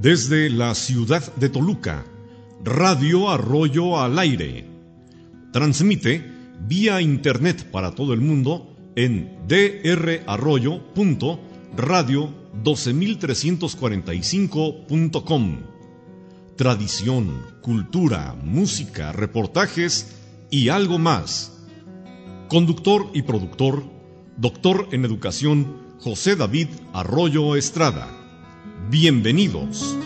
Desde la ciudad de Toluca, Radio Arroyo al aire. Transmite vía internet para todo el mundo en drarroyo.radio12345.com. Tradición, cultura, música, reportajes y algo más. Conductor y productor, doctor en educación, José David Arroyo Estrada. Bienvenidos.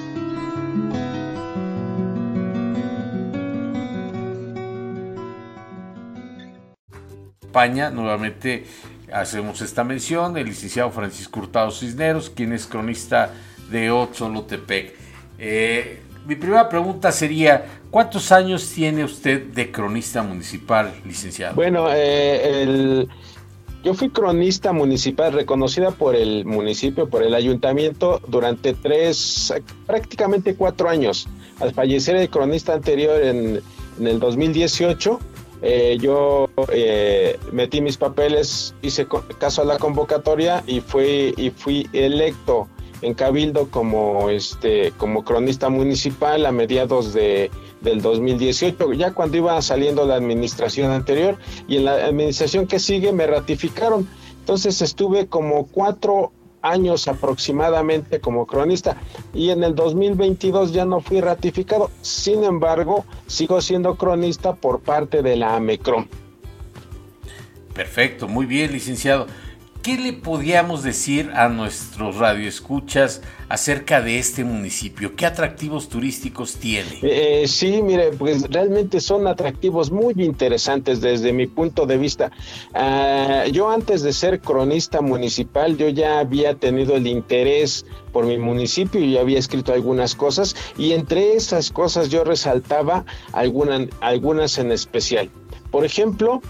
España, nuevamente hacemos esta mención, el licenciado Francisco Hurtado Cisneros, quien es cronista de Otzolotepec. Eh, mi primera pregunta sería, ¿cuántos años tiene usted de cronista municipal, licenciado? Bueno, eh, el, yo fui cronista municipal reconocida por el municipio, por el ayuntamiento, durante tres, prácticamente cuatro años. Al fallecer el cronista anterior en, el 2018, eh, yo eh, metí mis papeles, hice caso a la convocatoria y fui, y fui electo en Cabildo como, este, como cronista municipal a mediados de del 2018, ya cuando iba saliendo la administración anterior y en la administración que sigue me ratificaron. Entonces estuve como cuatro años aproximadamente como cronista y en el 2022 ya no fui ratificado. Sin embargo, sigo siendo cronista por parte de la AMECROM. Perfecto, muy bien, licenciado. ¿Qué le podíamos decir a nuestros radioescuchas acerca de este municipio? ¿Qué atractivos turísticos tiene? Eh, sí, mire, pues realmente son atractivos muy interesantes desde mi punto de vista. Ah, yo antes de ser cronista municipal, yo ya había tenido el interés por mi municipio y había escrito algunas cosas y entre esas cosas yo resaltaba algunas en especial. Por ejemplo,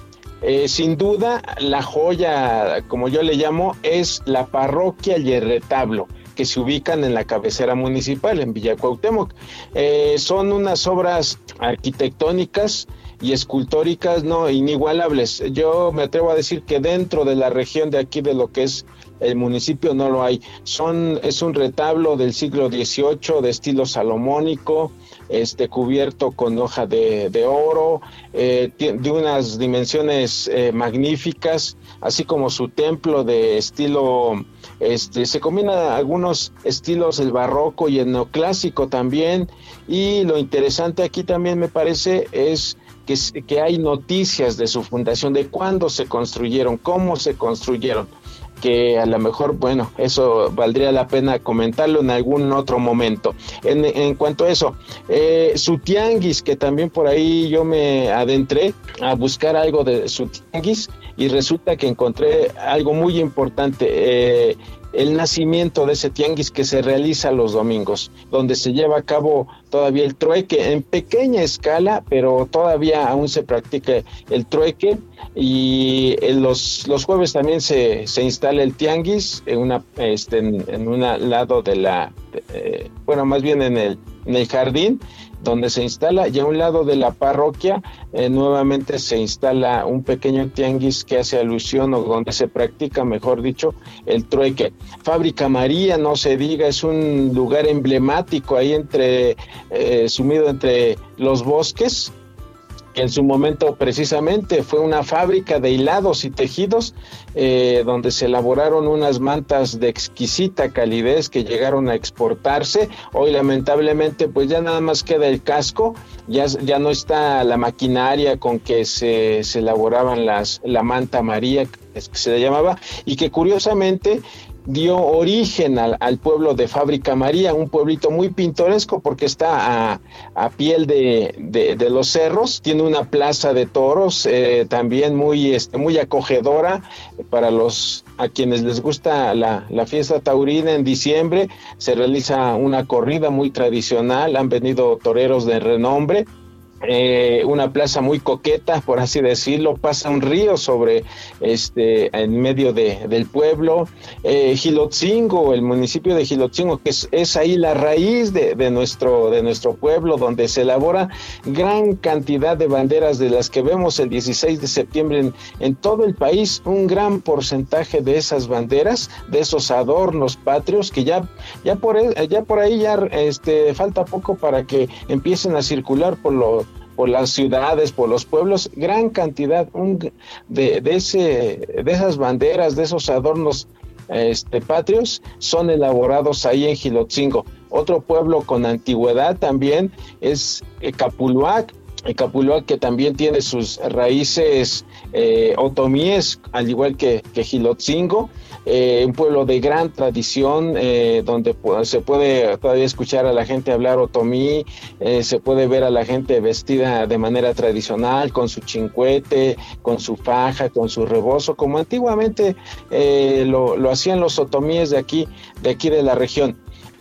eh, sin duda, la joya, como yo le llamo, es la parroquia y el retablo que se ubican en la cabecera municipal, en Villa Cuauhtémoc. Eh, son unas obras arquitectónicas y escultóricas no inigualables. Yo me atrevo a decir que dentro de la región de aquí de lo que es el municipio no lo hay. Son es un retablo del siglo XVIII de estilo salomónico, este cubierto con hoja de, oro, eh, de unas dimensiones eh, magníficas, así como su templo de estilo, este, se combina algunos estilos el barroco y el neoclásico también, y lo interesante aquí también me parece es que, que hay noticias de su fundación, de cuándo se construyeron, cómo se construyeron que a lo mejor, bueno, eso valdría la pena comentarlo en algún otro momento. En, cuanto a eso, eh, su tianguis, que también por ahí yo me adentré a buscar algo de su tianguis y resulta que encontré algo muy importante. Eh, el nacimiento de ese tianguis que se realiza los domingos, donde se lleva a cabo todavía el trueque en pequeña escala, pero todavía aún se practica el trueque. Y en los, los jueves también se, se instala el tianguis en una este, en, un lado de la eh, bueno más bien en el, en el jardín donde se instala y a un lado de la parroquia eh, nuevamente se instala un pequeño tianguis que hace alusión o donde se practica, mejor dicho, el trueque. Fábrica María, no se diga, es un lugar emblemático ahí entre, eh, sumido entre los bosques en su momento precisamente fue una fábrica de hilados y tejidos eh, donde se elaboraron unas mantas de exquisita calidez que llegaron a exportarse. Hoy lamentablemente pues ya nada más queda el casco, ya, ya no está la maquinaria con que se, se elaboraban las, la manta María, que se le llamaba, y que curiosamente dio origen al, pueblo de Fábrica María, un pueblito muy pintoresco porque está a, piel de, los cerros, tiene una plaza de toros eh, también muy, este, muy acogedora para los a quienes les gusta la, fiesta taurina en diciembre, se realiza una corrida muy tradicional, han venido toreros de renombre eh, una plaza muy coqueta, por así decirlo, pasa un río sobre este en medio de, del pueblo. Eh, Gilotzingo, el municipio de Gilotzingo, que es, ahí la raíz de, nuestro, de nuestro pueblo, donde se elabora gran cantidad de banderas de las que vemos el 16 de septiembre en, en todo el país, un gran porcentaje de esas banderas, de esos adornos patrios, que ya, ya, por, ya por ahí ya este, falta poco para que empiecen a circular por los por las ciudades, por los pueblos, gran cantidad de, de, ese, de esas banderas, de esos adornos este, patrios son elaborados ahí en Gilotzingo. Otro pueblo con antigüedad también es eh, Capuluac, Capuluac que también tiene sus raíces eh, otomíes, al igual que, que Gilotzingo. Eh, un pueblo de gran tradición eh, donde se puede todavía escuchar a la gente hablar otomí, eh, se puede ver a la gente vestida de manera tradicional, con su chincuete, con su faja, con su rebozo, como antiguamente lo, lo, hacían los otomíes de aquí, de aquí de la región.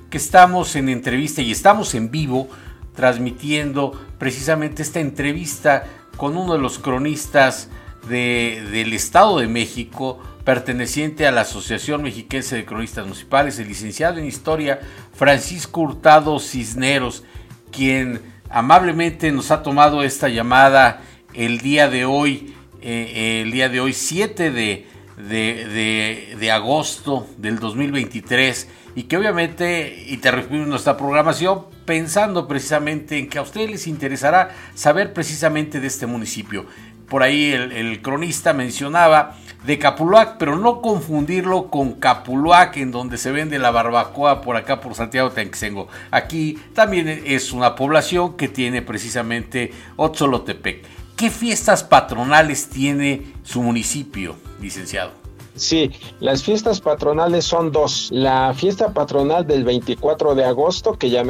Que estamos en entrevista y estamos en vivo transmitiendo precisamente esta entrevista con uno de los cronistas de, del Estado de México, perteneciente a la Asociación Mexiquense de Cronistas Municipales, el licenciado en Historia Francisco Hurtado Cisneros, quien amablemente nos ha tomado esta llamada el día de hoy, eh, el día de hoy 7 de, de, de, agosto del 2023 y que obviamente interrumpimos nuestra programación pensando precisamente en que a ustedes les interesará saber precisamente de este municipio. Por ahí el, cronista mencionaba de Capuluac, pero no confundirlo con Capuluac, en donde se vende la barbacoa por acá por Santiago Tenxengo. Aquí también es una población que tiene precisamente Otzolotepec. ¿Qué fiestas patronales tiene su municipio, licenciado? Sí, las fiestas patronales son dos. La fiesta patronal del 24 de agosto, que ya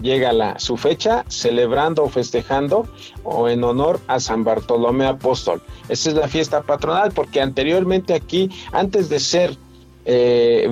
llega la, su fecha celebrando o festejando o en honor a San Bartolomé Apóstol. Esa es la fiesta patronal porque anteriormente aquí, antes de ser eh,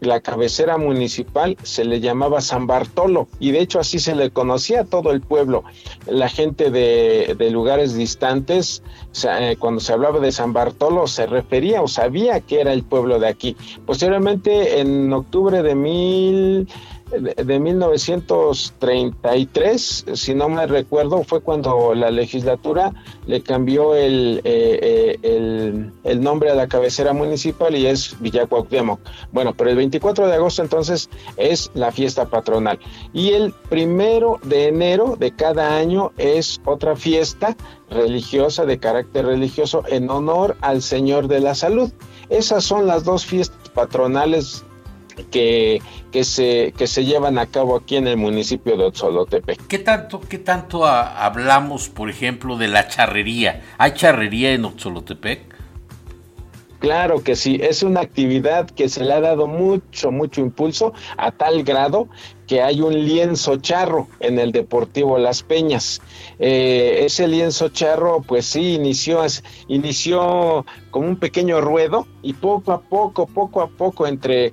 la cabecera municipal, se le llamaba San Bartolo y de hecho así se le conocía a todo el pueblo. La gente de, lugares distantes, eh, cuando se hablaba de San Bartolo, se refería o sabía que era el pueblo de aquí. Posteriormente, en octubre de mil de 1933, si no me recuerdo, fue cuando la legislatura le cambió el, eh, eh, el, nombre a la cabecera municipal y es Villacuauhtémoc. Bueno, pero el 24 de agosto entonces es la fiesta patronal. Y el primero de enero de cada año es otra fiesta religiosa de carácter religioso en honor al Señor de la Salud. Esas son las dos fiestas patronales que, que, se, que se llevan a cabo aquí en el municipio de Otzolotepec. ¿Qué tanto, qué tanto hablamos, por ejemplo, de la charrería? ¿Hay charrería en Otzolotepec? Claro que sí, es una actividad que se le ha dado mucho, mucho impulso a tal grado que hay un lienzo charro en el Deportivo Las Peñas. Eh, ese lienzo charro, pues sí, inició, inició como un pequeño ruedo y poco a poco, poco a poco, entre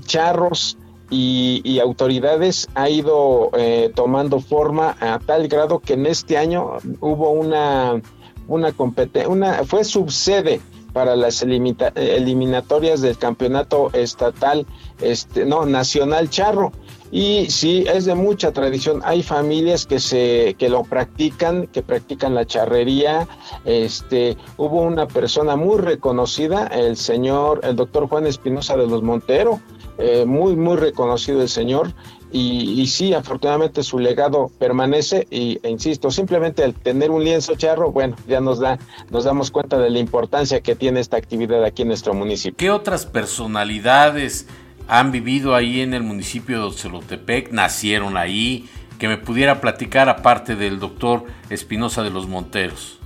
charros y, autoridades ha ido eh, tomando forma a tal grado que en este año hubo una, una competencia, una, fue subsede para las eliminatorias del campeonato estatal, este, no, nacional charro. Y sí, es de mucha tradición. Hay familias que se que lo practican, que practican la charrería. Este, hubo una persona muy reconocida, el señor, el doctor Juan Espinosa de los Montero, eh, muy, muy reconocido el señor. Y, sí, afortunadamente su legado permanece y, e insisto, simplemente el tener un lienzo charro, bueno, ya nos da, nos damos cuenta de la importancia que tiene esta actividad aquí en nuestro municipio. ¿Qué otras personalidades han vivido ahí en el municipio de Ocelotepec, nacieron ahí, que me pudiera platicar aparte del doctor Espinosa de los Monteros.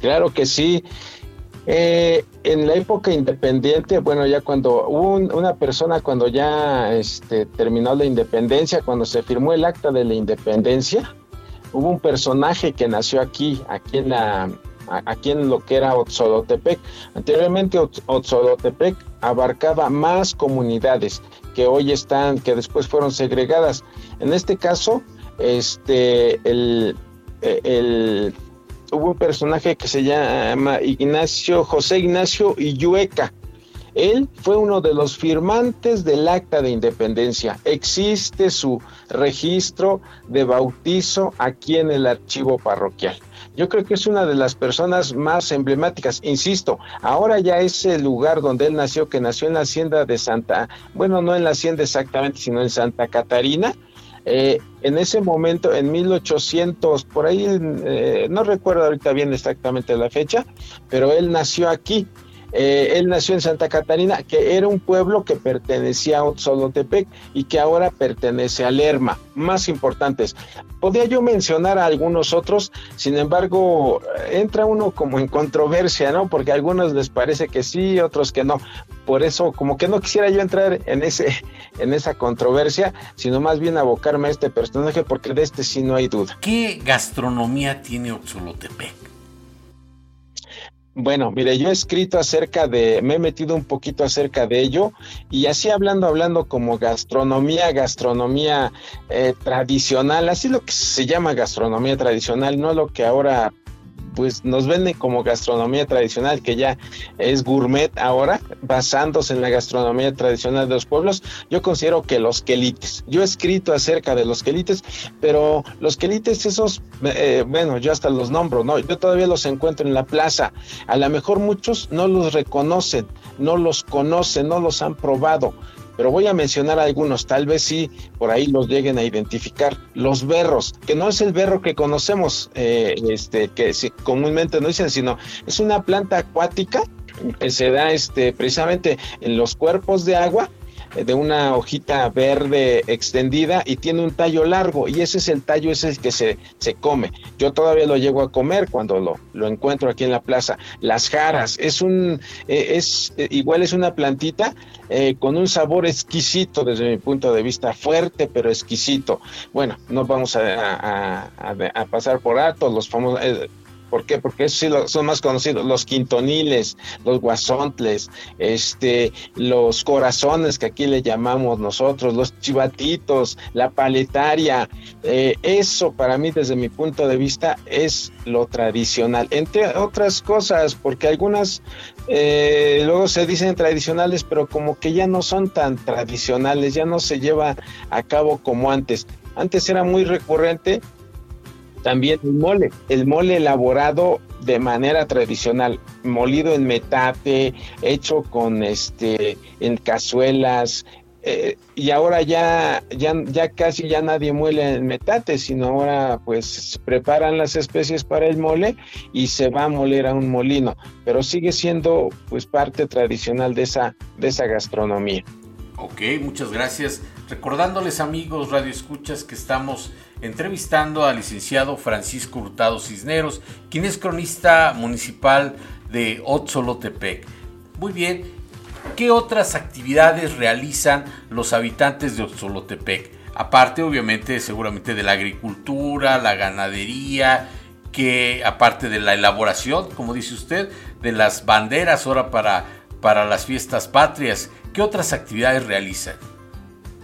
Claro que sí. Eh, en la época independiente, bueno, ya cuando hubo una persona, cuando ya este, terminó la independencia, cuando se firmó el acta de la independencia, hubo un personaje que nació aquí, aquí en la, aquí en lo que era Otzolotepec. Anteriormente Otzolotepec abarcaba más comunidades que hoy están, que después fueron segregadas. En este caso, este, el, el, hubo un personaje que se llama Ignacio, José Ignacio Illueca. Él fue uno de los firmantes del acta de independencia. Existe su registro de bautizo aquí en el archivo parroquial. Yo creo que es una de las personas más emblemáticas. Insisto, ahora ya ese lugar donde él nació, que nació en la hacienda de Santa, bueno, no en la hacienda exactamente, sino en Santa Catarina, eh, en ese momento, en 1800, por ahí, eh, no recuerdo ahorita bien exactamente la fecha, pero él nació aquí. Eh, él nació en Santa Catarina, que era un pueblo que pertenecía a Otzolotepec y que ahora pertenece a Lerma. Más importantes. Podría yo mencionar a algunos otros, sin embargo, entra uno como en controversia, ¿no? Porque a algunos les parece que sí, otros que no. Por eso, como que no quisiera yo entrar en ese, en esa controversia, sino más bien abocarme a este personaje, porque de este sí no hay duda. ¿Qué gastronomía tiene Otzolotepec? Bueno, mire, yo he escrito acerca de, me he metido un poquito acerca de ello y así hablando, hablando como gastronomía, gastronomía eh, tradicional, así lo que se llama gastronomía tradicional, no lo que ahora pues nos venden como gastronomía tradicional, que ya es gourmet ahora, basándose en la gastronomía tradicional de los pueblos, yo considero que los quelites, yo he escrito acerca de los quelites, pero los quelites esos, eh, bueno, yo hasta los nombro, ¿no? Yo todavía los encuentro en la plaza, a lo mejor muchos no los reconocen, no los conocen, no los han probado, pero voy a mencionar algunos, tal vez sí por ahí los lleguen a identificar. Los berros, que no es el berro que conocemos, eh, este, que comúnmente no dicen, sino es una planta acuática que se da este, precisamente en los cuerpos de agua de una hojita verde extendida y tiene un tallo largo y ese es el tallo, ese es el que se, se come. Yo todavía lo llego a comer cuando lo, lo encuentro aquí en la plaza. Las jaras, es un, eh, es, eh, igual es una plantita eh, con un sabor exquisito desde mi punto de vista, fuerte pero exquisito. Bueno, no vamos a, a, pasar por alto los famosos ¿Por qué? Porque esos sí son más conocidos, los quintoniles, los guasontles, este, los corazones que aquí le llamamos nosotros, los chivatitos, la paletaria. Eh, eso para mí desde mi punto de vista es lo tradicional, entre otras cosas, porque algunas eh, luego se dicen tradicionales, pero como que ya no son tan tradicionales, ya no se lleva a cabo como antes. Antes era muy recurrente también el mole, el mole elaborado de manera tradicional, molido en metate, hecho con este en cazuelas, eh, y ahora ya, ya, ya casi ya nadie muele en metate, sino ahora pues preparan las especies para el mole y se va a moler a un molino, pero sigue siendo pues parte tradicional de esa, de esa gastronomía. Ok, muchas gracias. Recordándoles amigos Radio Escuchas que estamos entrevistando al licenciado Francisco Hurtado Cisneros, quien es cronista municipal de Otzolotepec. Muy bien, ¿qué otras actividades realizan los habitantes de Otzolotepec? Aparte, obviamente, seguramente de la agricultura, la ganadería, que aparte de la elaboración, como dice usted, de las banderas ahora para, para las fiestas patrias, ¿qué otras actividades realizan?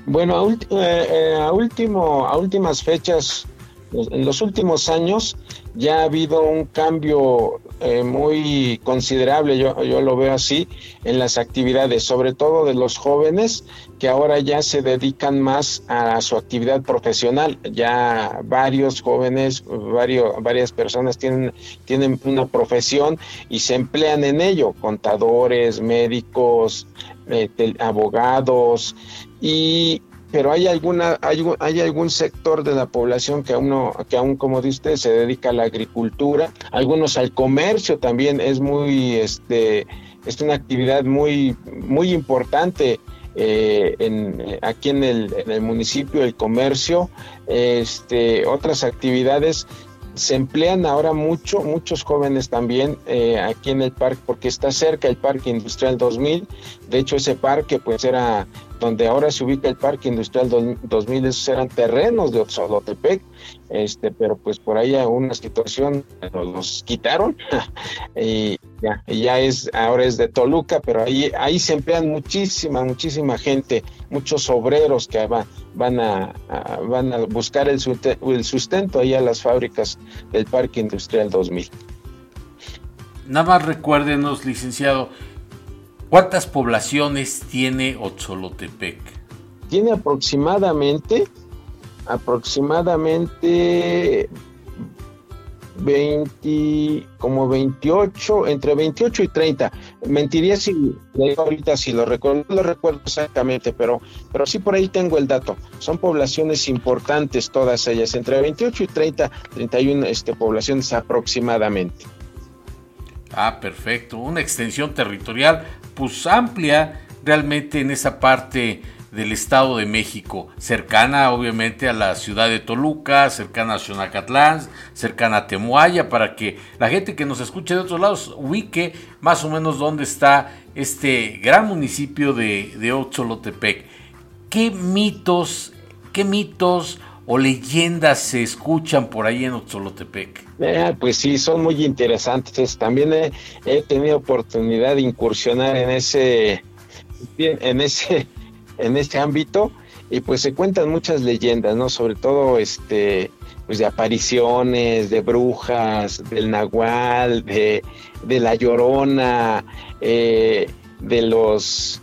Bueno, a, eh, eh, a, último, a últimas fechas, en los últimos años, ya ha habido un cambio eh, muy considerable, yo, yo lo veo así, en las actividades, sobre todo de los jóvenes que ahora ya se dedican más a su actividad profesional. Ya varios jóvenes, varios, varias personas tienen, tienen una profesión y se emplean en ello, contadores, médicos, abogados, y pero hay alguna hay, hay, algún sector de la población que aún que aún como dice se dedica a la agricultura. Algunos al comercio también. Es muy este es una actividad muy muy importante eh, en, aquí en el, en el, municipio el comercio. Este otras actividades se emplean ahora mucho, muchos jóvenes también eh, aquí en el parque, porque está cerca el Parque Industrial 2000. De hecho, ese parque pues era donde ahora se ubica el Parque Industrial 2000, esos eran terrenos de Otzolotepec, este, pero pues por ahí a una situación los quitaron y ya, ya es, ahora es de Toluca, pero ahí, ahí se emplean muchísima, muchísima gente, muchos obreros que van, van, a, van a buscar el, el sustento ahí a las fábricas del Parque Industrial 2000. Nada más recuérdenos, licenciado, ¿cuántas poblaciones tiene Otzolotepec? Tiene aproximadamente, aproximadamente 20, como 28, entre 28 y 30. Mentiría si ahorita si lo recuerdo, no lo recuerdo exactamente, pero, pero sí por ahí tengo el dato. Son poblaciones importantes todas ellas, entre 28 y 30, 31 este, poblaciones aproximadamente. Ah, perfecto. Una extensión territorial pues amplia realmente en esa parte del Estado de México, cercana obviamente a la ciudad de Toluca, cercana a Xonacatlán, cercana a Temuaya, para que la gente que nos escuche de otros lados ubique más o menos dónde está este gran municipio de, de. ¿Qué mitos, qué mitos o leyendas se escuchan por ahí en Otzolotepec? Eh, pues sí, son muy interesantes. También he, tenido oportunidad de incursionar en ese, en ese, en ese ámbito y pues se cuentan muchas leyendas, ¿no? Sobre todo, este, pues de apariciones, de brujas, del nahual, de, de la llorona, eh, de los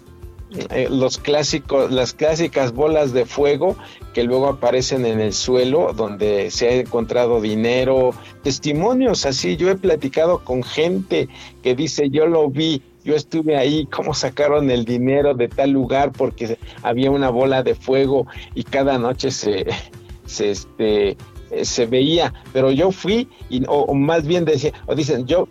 eh, los clásicos, las clásicas bolas de fuego que luego aparecen en el suelo donde se ha encontrado dinero, testimonios así. Yo he platicado con gente que dice yo lo vi, yo estuve ahí, cómo sacaron el dinero de tal lugar porque había una bola de fuego y cada noche se, se este, se veía, pero yo fui y o, más bien decía, o dicen, yo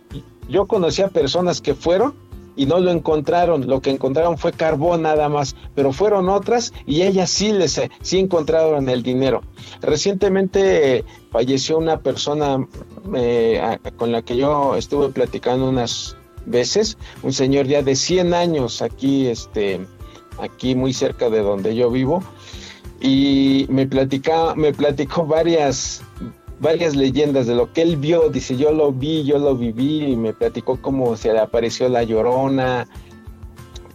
yo conocí a personas que fueron y no lo encontraron. Lo que encontraron fue carbón nada más, pero fueron otras y ellas sí les sí encontraron el dinero. Recientemente falleció una persona eh, con la que yo estuve platicando unas veces, un señor ya de 100 años aquí, este, aquí muy cerca de donde yo vivo y me platicaba, me platicó varias varias leyendas de lo que él vio. Dice, yo lo vi, yo lo viví y me platicó cómo se le apareció la llorona,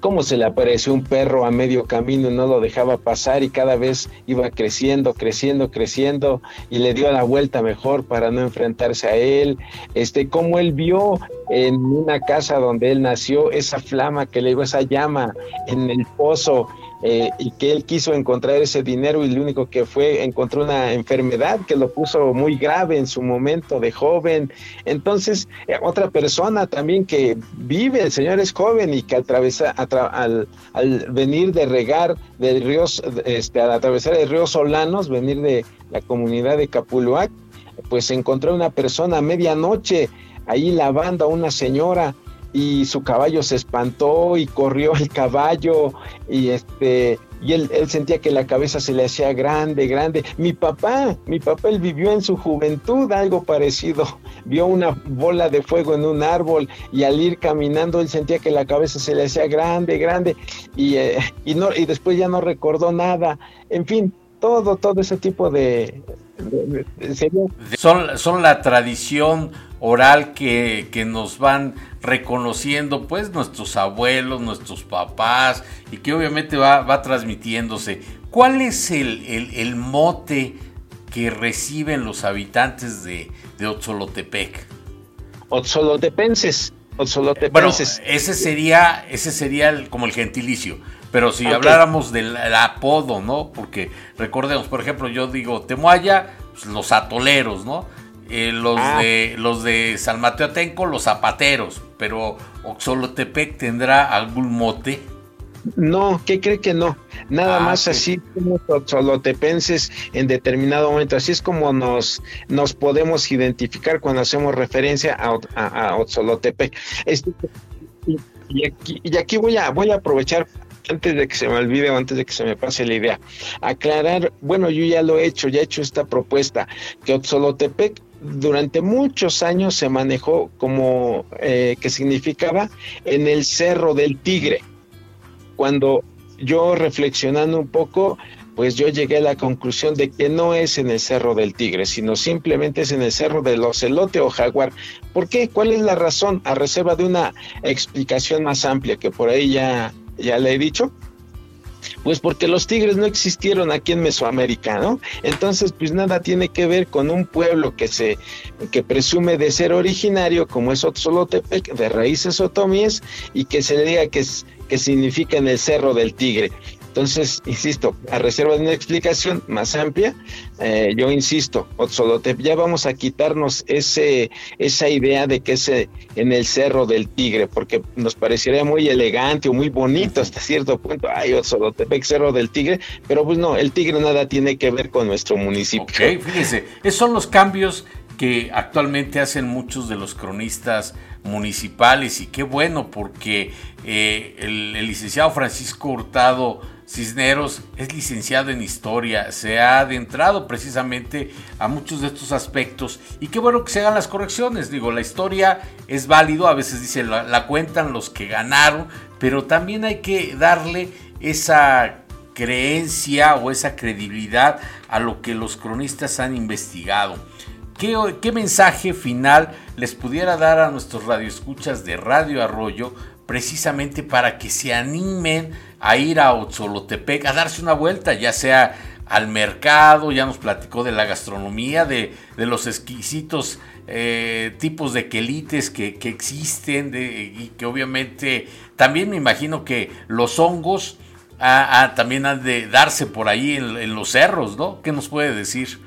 cómo se le apareció un perro a medio camino y no lo dejaba pasar y cada vez iba creciendo, creciendo, creciendo y le dio la vuelta mejor para no enfrentarse a él. Este, cómo él vio en una casa donde él nació esa flama que le dio esa llama en el pozo eh, y que él quiso encontrar ese dinero y lo único que fue encontró una enfermedad que lo puso muy grave en su momento de joven. Entonces, eh, otra persona también que vive, el señor es joven y que al, al, venir de regar del río, este, al atravesar el río Solanos, venir de la comunidad de Capuluac, pues encontró una persona a medianoche ahí lavando a una señora y su caballo se espantó y corrió el caballo y este y él, sentía que la cabeza se le hacía grande, grande. Mi papá, mi papá, él vivió en su juventud algo parecido. Vio una bola de fuego en un árbol y al ir caminando él sentía que la cabeza se le hacía grande, grande y, eh, y, no, y después ya no recordó nada. En fin, todo, todo ese tipo de... son, son la tradición oral que, que, nos van reconociendo pues nuestros abuelos, nuestros papás y que obviamente va, va transmitiéndose. ¿Cuál es el, el, el, mote que reciben los habitantes de, de Otzolotepec? Otzolotepenses. Bueno, ese sería, ese sería el, como el gentilicio. Pero si habláramos del apodo, ¿no? Porque recordemos, por ejemplo, yo digo Temuaya, pues, los atoleros, ¿no? Eh, los ah. de los de San Mateo Atenco, los zapateros, pero Oxolotepec tendrá algún mote. No, ¿qué cree que no? Nada ah, más así como oxolotepenses en determinado momento. Así es como nos, nos podemos identificar cuando hacemos referencia a, a. Este, y, aquí, y aquí voy a, voy a aprovechar antes de que se me olvide o antes de que se me pase la idea, aclarar, bueno, yo ya lo he hecho, ya he hecho esta propuesta, que Otzolotepec durante muchos años se manejó como eh, que significaba en el Cerro del Tigre, cuando yo reflexionando un poco, pues yo llegué a la conclusión de que no es en el Cerro del Tigre, sino simplemente es en el Cerro del Ocelote o Jaguar. ¿Por qué? ¿Cuál es la razón? A reserva de una explicación más amplia que por ahí ya, ya le he dicho. Pues porque los tigres no existieron aquí en Mesoamérica, ¿no? Entonces, pues nada tiene que ver con un pueblo que se que presume de ser originario, como es Otzolotepec, de raíces otomíes, y que se le diga que, que significa en el Cerro del Tigre. Entonces, insisto, a reserva de una explicación más amplia, eh, yo insisto, Otzolotep, ya vamos a quitarnos ese, esa idea de que es eh, en el Cerro del Tigre, porque nos parecería muy elegante o muy bonito hasta cierto punto, ay, Otzolotepec, Cerro del Tigre, pero pues no, el Tigre nada tiene que ver con nuestro municipio. Ok, fíjese, esos son los cambios que actualmente hacen muchos de los cronistas municipales y qué bueno porque eh, el, licenciado Francisco Hurtado Cisneros es licenciado en historia, se ha adentrado precisamente a muchos de estos aspectos y qué bueno que se hagan las correcciones. Digo, la historia es válido, a veces dice la, cuentan los que ganaron, pero también hay que darle esa creencia o esa credibilidad a lo que los cronistas han investigado. ¿Qué, ¿Qué, mensaje final les pudiera dar a nuestros radioescuchas de Radio Arroyo precisamente para que se animen a ir a Otzolotepec a darse una vuelta, ya sea al mercado, ya nos platicó de la gastronomía, de, los exquisitos eh, tipos de quelites que, existen y que obviamente también me imagino que los hongos ah, ah, también han de darse por ahí en los cerros, ¿no? ¿Qué nos puede decir?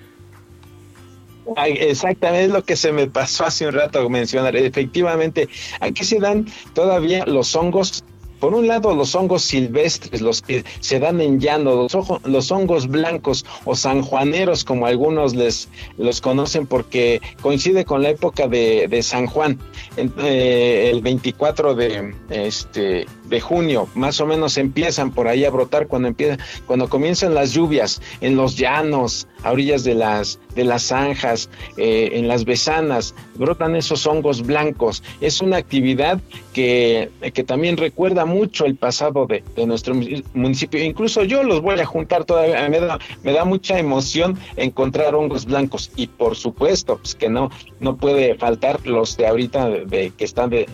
Exactamente es lo que se me pasó hace un rato mencionar. Efectivamente, aquí se dan todavía los hongos por un lado, los hongos silvestres, los que se dan en llano, los, hongos blancos o sanjuaneros, como algunos les los conocen porque coincide con la época de, San Juan, eh, el 24 de, este, de junio, más o menos empiezan por ahí a brotar cuando, empieza, cuando comienzan las lluvias en los llanos, a orillas de las, de las zanjas, eh, en las besanas, brotan esos hongos blancos. Es una actividad que, que también recuerda mucho el pasado de, nuestro municipio. Incluso yo los voy a juntar todavía. Me da, me da mucha emoción encontrar hongos blancos. Y por supuesto, pues que no, no puede faltar los de ahorita de, que están de,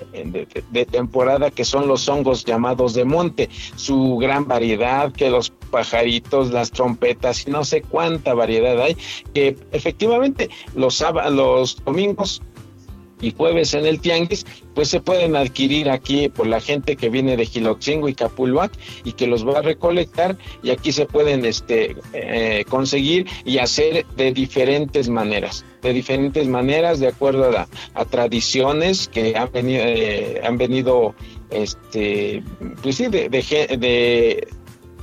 de, temporada, que son los hongos llamados de monte. Su gran variedad, que los pajaritos, las trompetas y no sé cuánta variedad hay, que efectivamente los, los domingos y jueves en el Tianguis, pues se pueden adquirir aquí por la gente que viene de Giloxingo y Capulhuac y que los va a recolectar y aquí se pueden este, eh, conseguir y hacer de diferentes maneras, de diferentes maneras de acuerdo a, tradiciones que han venido, eh, han venido este, pues sí, de, de,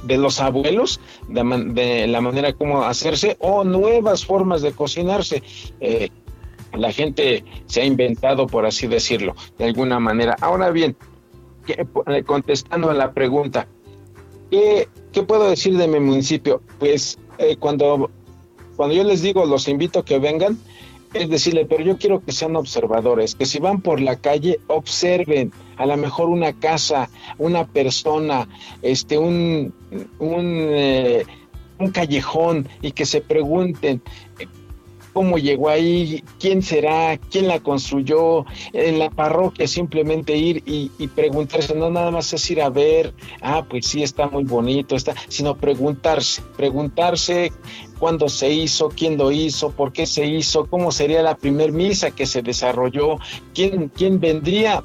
de los abuelos, de, la manera como hacerse o nuevas formas de cocinarse. Eh, la gente se ha inventado, por así decirlo, de alguna manera. Ahora bien, eh, contestando a la pregunta, ¿qué, puedo decir de mi municipio? Pues eh, cuando, cuando yo les digo, los invito a que vengan, es decirle, pero yo quiero que sean observadores, que si van por la calle, observen a lo mejor una casa, una persona, este, un, un, eh, un callejón y que se pregunten cómo llegó ahí, quién será, quién la construyó, en la parroquia simplemente ir y, preguntarse, no nada más es ir a ver, ah, pues sí, está muy bonito, está, sino preguntarse, preguntarse cuándo se hizo, quién lo hizo, por qué se hizo, cómo sería la primer misa que se desarrolló, quién, quién vendría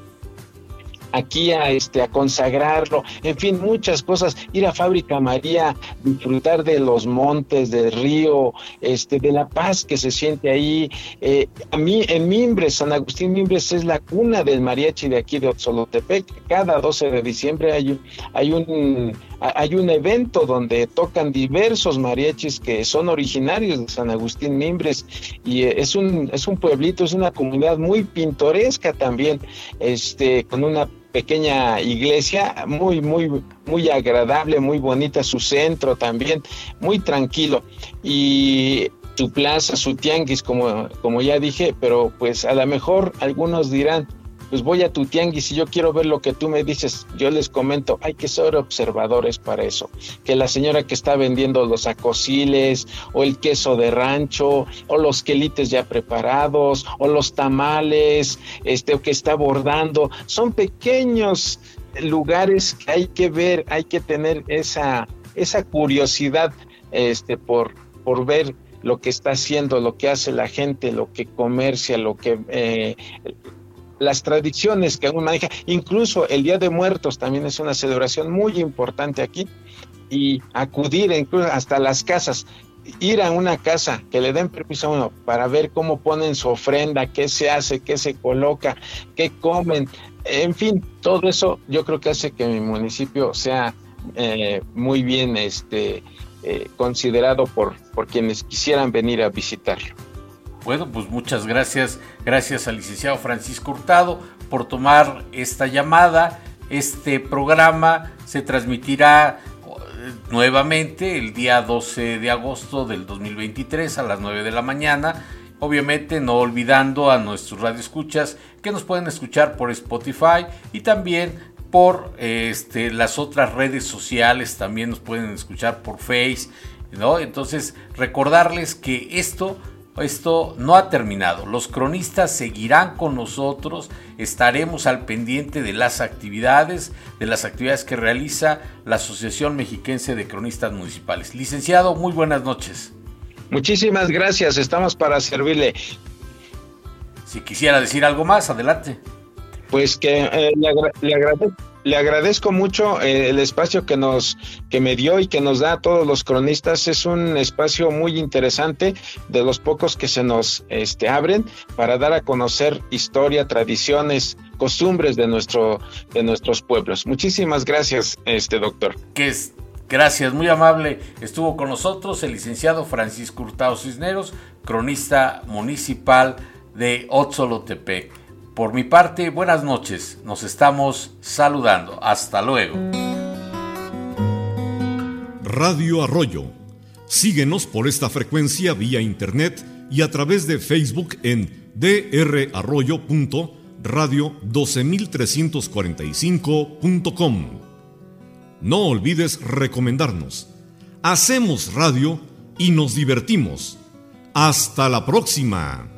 aquí a, este, a consagrarlo, en fin, muchas cosas, ir a Fábrica María, disfrutar de los montes, del río, este, de la paz que se siente ahí. Eh, a mí, en Mimbres, San Agustín Mimbres es la cuna del mariachi de aquí de Otzolotepec. Cada 12 de diciembre hay, hay un hay un evento donde tocan diversos mariachis que son originarios de San Agustín Mimbres y eh, es un es un pueblito, es una comunidad muy pintoresca también, este con una pequeña iglesia muy muy muy agradable, muy bonita su centro también, muy tranquilo. Y su plaza, su tianguis como como ya dije, pero pues a lo mejor algunos dirán pues voy a tu tianguis y yo quiero ver lo que tú me dices, yo les comento, hay que ser observadores para eso. Que la señora que está vendiendo los acosiles o el queso de rancho o los quelites ya preparados o los tamales, este que está bordando, son pequeños lugares que hay que ver, hay que tener esa esa curiosidad este por por ver lo que está haciendo, lo que hace la gente, lo que comercia, lo que eh, las tradiciones que uno maneja, incluso el Día de Muertos también es una celebración muy importante aquí y acudir incluso hasta las casas, ir a una casa que le den permiso a uno para ver cómo ponen su ofrenda, qué se hace, qué se coloca, qué comen, en fin, todo eso yo creo que hace que mi municipio sea eh, muy bien este, eh, considerado por, por quienes quisieran venir a visitarlo. Bueno, pues muchas gracias, gracias al licenciado Francisco Hurtado por tomar esta llamada. Este programa se transmitirá eh, nuevamente el día 12 de agosto del 2023 a las 9 de la mañana. Obviamente no olvidando a nuestros radioescuchas que nos pueden escuchar por Spotify y también por este, las otras redes sociales, también nos pueden escuchar por Face, ¿no? Entonces recordarles que esto esto no ha terminado. Los cronistas seguirán con nosotros, estaremos al pendiente de las actividades, de las actividades que realiza la Asociación Mexiquense de Cronistas Municipales. Licenciado, muy buenas noches. Muchísimas gracias, estamos para servirle. Si quisiera decir algo más, adelante. Pues que eh, le agradezco le agradezco mucho eh, el espacio que nos que me dio y que nos da a todos los cronistas. Es un espacio muy interesante de los pocos que se nos este, abren para dar a conocer historia, tradiciones, costumbres de nuestro de nuestros pueblos. Muchísimas gracias, este doctor. Que es Gracias, muy amable. Estuvo con nosotros el licenciado Francisco Hurtado Cisneros, cronista municipal de Otzolotepec. Por mi parte, buenas noches. Nos estamos saludando. Hasta luego. Radio Arroyo. Síguenos por esta frecuencia vía internet y a través de Facebook en drarroyo.radio12345.com. No olvides recomendarnos. Hacemos radio y nos divertimos. Hasta la próxima.